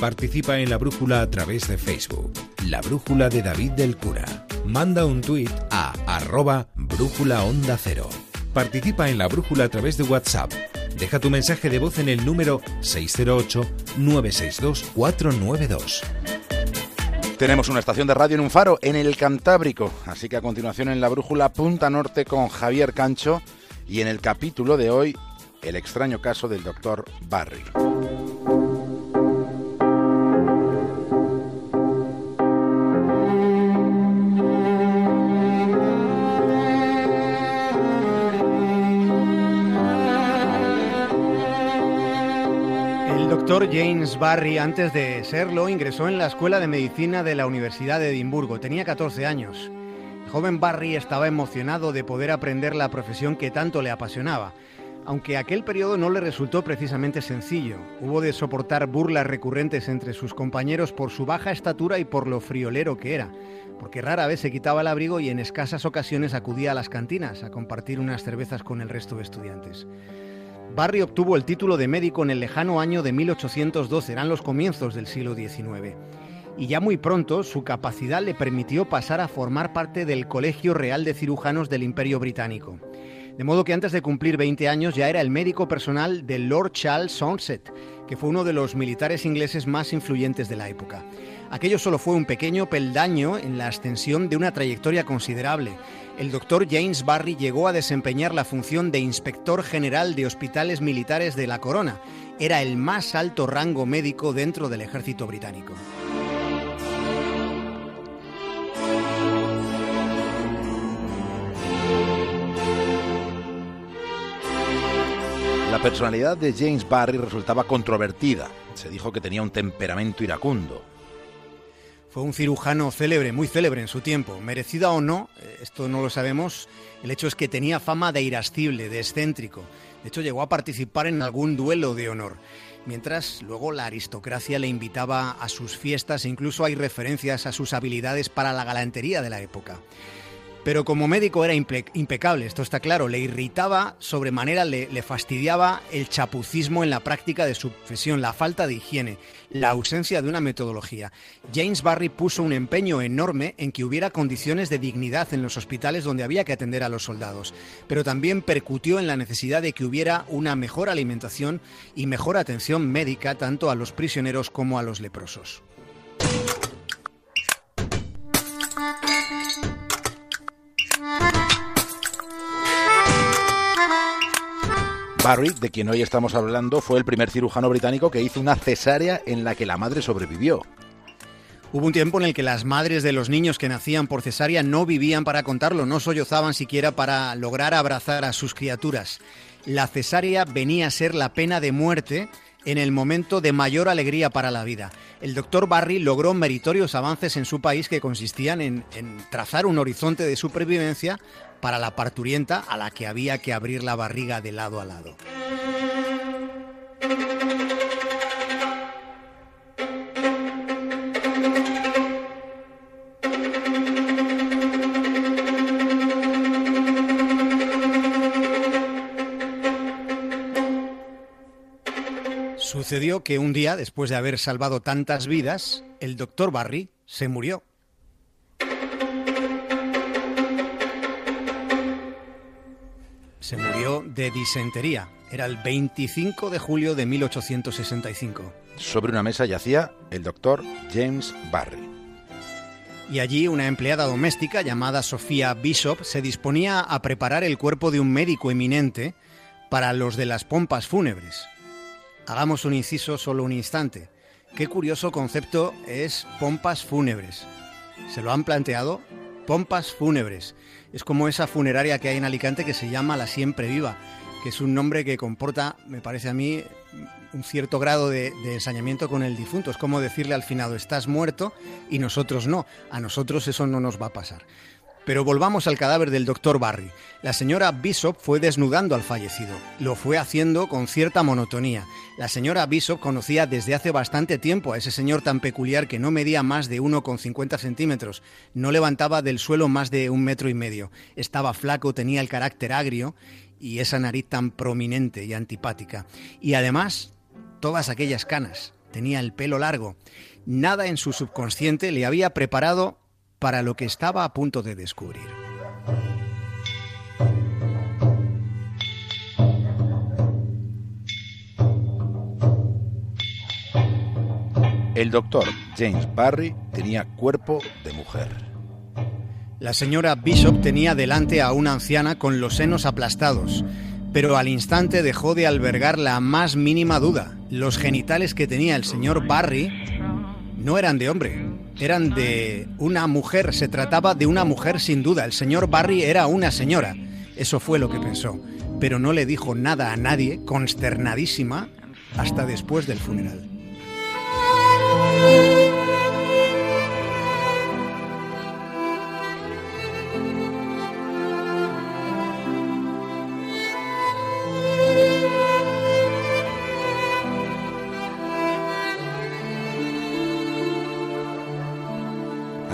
Participa en la brújula a través de Facebook. La brújula de David del Cura. Manda un tuit a arroba brújula onda cero. Participa en la brújula a través de WhatsApp. Deja tu mensaje de voz en el número 608-962-492. Tenemos una estación de radio en un faro, en el Cantábrico. Así que a continuación en la brújula Punta Norte con Javier Cancho y en el capítulo de hoy, el extraño caso del doctor Barry. Doctor James Barry, antes de serlo, ingresó en la Escuela de Medicina de la Universidad de Edimburgo. Tenía 14 años. El joven Barry estaba emocionado de poder aprender la profesión que tanto le apasionaba. Aunque aquel periodo no le resultó precisamente sencillo, hubo de soportar burlas recurrentes entre sus compañeros por su baja estatura y por lo friolero que era, porque rara vez se quitaba el abrigo y en escasas ocasiones acudía a las cantinas a compartir unas cervezas con el resto de estudiantes. Barry obtuvo el título de médico en el lejano año de 1812, eran los comienzos del siglo XIX. Y ya muy pronto su capacidad le permitió pasar a formar parte del Colegio Real de Cirujanos del Imperio Británico. De modo que antes de cumplir 20 años ya era el médico personal de Lord Charles Somerset, que fue uno de los militares ingleses más influyentes de la época. Aquello solo fue un pequeño peldaño en la ascensión de una trayectoria considerable el doctor James Barry llegó a desempeñar la función de inspector general de hospitales militares de la Corona. Era el más alto rango médico dentro del ejército británico. Personalidad de James Barry resultaba controvertida. Se dijo que tenía un temperamento iracundo. Fue un cirujano célebre, muy célebre en su tiempo. Merecida o no, eh, esto no lo sabemos, el hecho es que tenía fama de irascible, de excéntrico. De hecho, llegó a participar en algún duelo de honor. Mientras luego la aristocracia le invitaba a sus fiestas e incluso hay referencias a sus habilidades para la galantería de la época. Pero como médico era impecable, esto está claro, le irritaba sobremanera, le, le fastidiaba el chapucismo en la práctica de su profesión, la falta de higiene, la ausencia de una metodología. James Barry puso un empeño enorme en que hubiera condiciones de dignidad en los hospitales donde había que atender a los soldados, pero también percutió en la necesidad de que hubiera una mejor alimentación y mejor atención médica tanto a los prisioneros como a los leprosos. Barry, de quien hoy estamos hablando, fue el primer cirujano británico que hizo una cesárea en la que la madre sobrevivió. Hubo un tiempo en el que las madres de los niños que nacían por cesárea no vivían para contarlo, no sollozaban siquiera para lograr abrazar a sus criaturas. La cesárea venía a ser la pena de muerte en el momento de mayor alegría para la vida. El doctor Barry logró meritorios avances en su país que consistían en, trazar un horizonte de supervivencia para la parturienta a la que había que abrir la barriga de lado a lado. Sucedió que un día, después de haber salvado tantas vidas, el doctor Barry se murió. Se murió de disentería. Era el 25 de julio de 1865. Sobre una mesa yacía el doctor James Barry. Y allí una empleada doméstica llamada Sofía Bishop se disponía a preparar el cuerpo de un médico eminente para los de las pompas fúnebres. Hagamos un inciso solo un instante. Qué curioso concepto es pompas fúnebres. ¿Se lo han planteado? Pompas fúnebres. Es como esa funeraria que hay en Alicante que se llama La Siempre Viva, que es un nombre que comporta, me parece a mí, un cierto grado de, de, ensañamiento con el difunto. Es como decirle al finado, estás muerto y nosotros no. A nosotros eso no nos va a pasar. Pero volvamos al cadáver del doctor Barry. La señora Bishop fue desnudando al fallecido. Lo fue haciendo con cierta monotonía. La señora Bishop conocía desde hace bastante tiempo a ese señor tan peculiar que no medía más de 1,50 centímetros, no levantaba del suelo más de un metro y medio, estaba flaco, tenía el carácter agrio y esa nariz tan prominente y antipática. Y además, todas aquellas canas, tenía el pelo largo. Nada en su subconsciente le había preparado para lo que estaba a punto de descubrir. El doctor James Barry tenía cuerpo de mujer. La señora Bishop tenía delante a una anciana con los senos aplastados, pero al instante dejó de albergar la más mínima duda. Los genitales que tenía el señor Barry no eran de hombre, eran de una mujer, se trataba de una mujer sin duda. El señor Barry era una señora, eso fue lo que pensó, pero no le dijo nada a nadie, consternadísima, hasta después del funeral.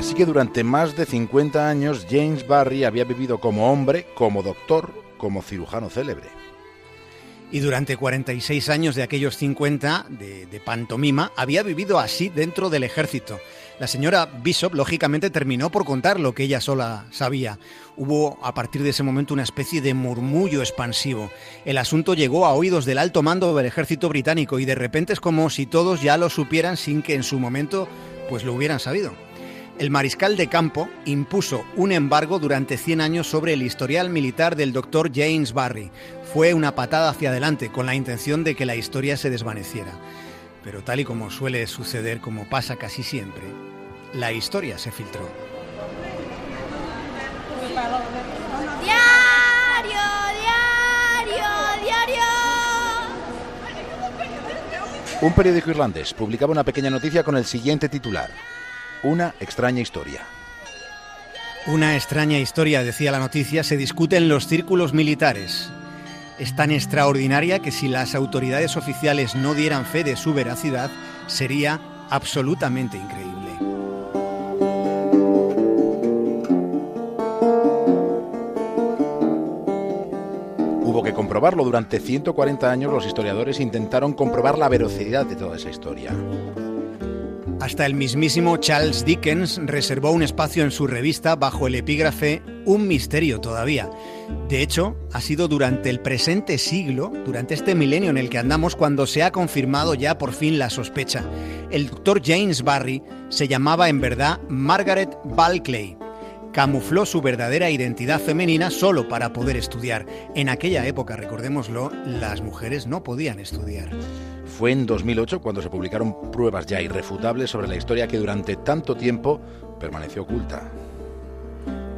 Así que durante más de 50 años James Barry había vivido como hombre, como doctor, como cirujano célebre. Y durante 46 años de aquellos 50 de, de, pantomima había vivido así dentro del ejército. La señora Bishop lógicamente terminó por contar lo que ella sola sabía. Hubo a partir de ese momento una especie de murmullo expansivo. El asunto llegó a oídos del alto mando del ejército británico y de repente es como si todos ya lo supieran sin que en su momento pues lo hubieran sabido. El mariscal de campo impuso un embargo durante 100 años sobre el historial militar del doctor James Barry. Fue una patada hacia adelante con la intención de que la historia se desvaneciera. Pero tal y como suele suceder, como pasa casi siempre, la historia se filtró. Diario, diario, diario. Un periódico irlandés publicaba una pequeña noticia con el siguiente titular. Una extraña historia. Una extraña historia, decía la noticia, se discute en los círculos militares. Es tan extraordinaria que si las autoridades oficiales no dieran fe de su veracidad, sería absolutamente increíble. Hubo que comprobarlo. Durante 140 años los historiadores intentaron comprobar la veracidad de toda esa historia. Hasta el mismísimo Charles Dickens reservó un espacio en su revista bajo el epígrafe Un misterio todavía. De hecho, ha sido durante el presente siglo, durante este milenio en el que andamos, cuando se ha confirmado ya por fin la sospecha. El doctor James Barry se llamaba en verdad Margaret Balclay. Camufló su verdadera identidad femenina solo para poder estudiar. En aquella época, recordémoslo, las mujeres no podían estudiar. Fue en 2008 cuando se publicaron pruebas ya irrefutables sobre la historia que durante tanto tiempo permaneció oculta.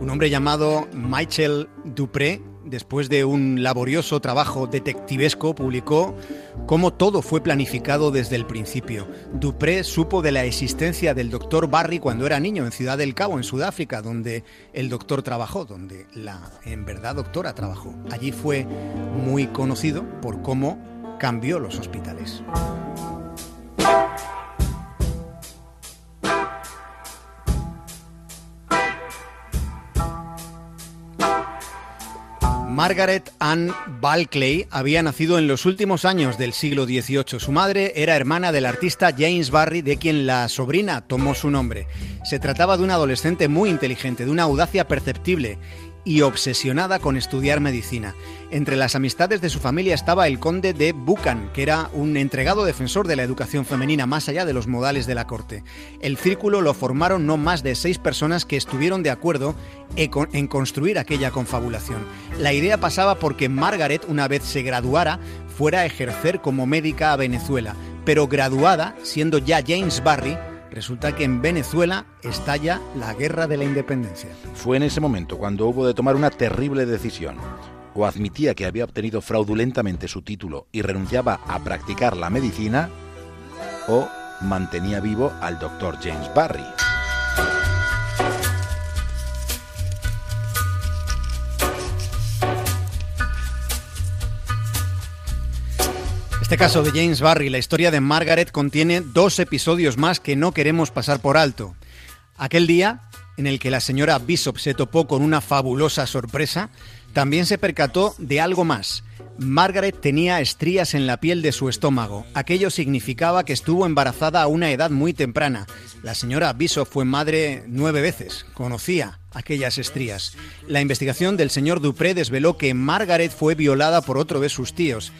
Un hombre llamado Michael Dupré, después de un laborioso trabajo detectivesco, publicó cómo todo fue planificado desde el principio. Dupré supo de la existencia del doctor Barry cuando era niño en Ciudad del Cabo, en Sudáfrica, donde el doctor trabajó, donde la en verdad doctora trabajó. Allí fue muy conocido por cómo cambió los hospitales. Margaret Ann Balclay había nacido en los últimos años del siglo XVIII. Su madre era hermana del artista James Barry, de quien la sobrina tomó su nombre. Se trataba de una adolescente muy inteligente, de una audacia perceptible y obsesionada con estudiar medicina. Entre las amistades de su familia estaba el conde de Buchan, que era un entregado defensor de la educación femenina más allá de los modales de la corte. El círculo lo formaron no más de seis personas que estuvieron de acuerdo en construir aquella confabulación. La idea pasaba porque Margaret, una vez se graduara, fuera a ejercer como médica a Venezuela, pero graduada, siendo ya James Barry, Resulta que en Venezuela estalla la guerra de la independencia. Fue en ese momento cuando hubo de tomar una terrible decisión. O admitía que había obtenido fraudulentamente su título y renunciaba a practicar la medicina, o mantenía vivo al doctor James Barry. Este caso de James Barry, la historia de Margaret, contiene dos episodios más que no queremos pasar por alto. Aquel día en el que la señora Bishop se topó con una fabulosa sorpresa, También se percató de algo más. Margaret tenía estrías en la piel de su estómago. Aquello significaba que estuvo embarazada a una edad muy temprana. La señora Bishop fue madre nueve veces. Conocía aquellas estrías. La investigación del señor Dupré desveló que Margaret fue violada por otro de sus tíos.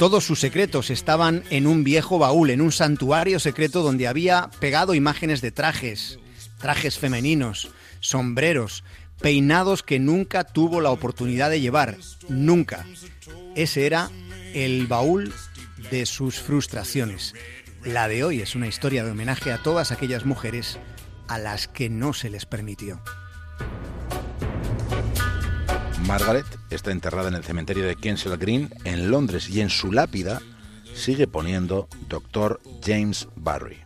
Todos sus secretos estaban en un viejo baúl, en un santuario secreto donde había pegado imágenes de trajes, trajes femeninos, sombreros, peinados que nunca tuvo la oportunidad de llevar, nunca. Ese era el baúl de sus frustraciones. La de hoy es una historia de homenaje a todas aquellas mujeres a las que no se les permitió. Margaret está enterrada en el cementerio de Kensal Green, en Londres, y en su lápida sigue poniendo Dr. James Barry.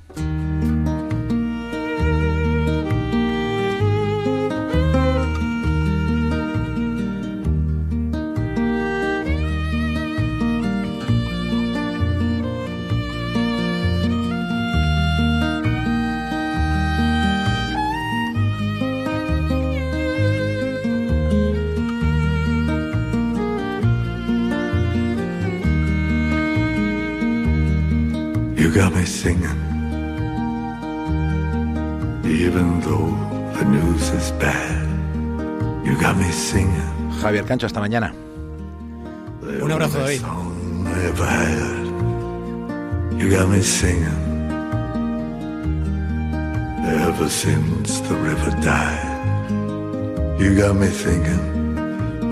Got me singing. Even though the news is bad, you got me singing. Javier Cancho, hasta mañana. Un abrazo, David. You got me singing. Ever since the river died, you got me thinking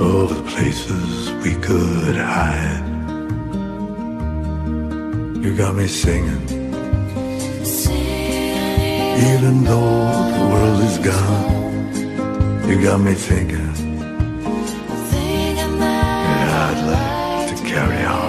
of the places we could hide. You got me singing. Even though the world is gone, you got me thinking. Yeah, I'd like to carry on.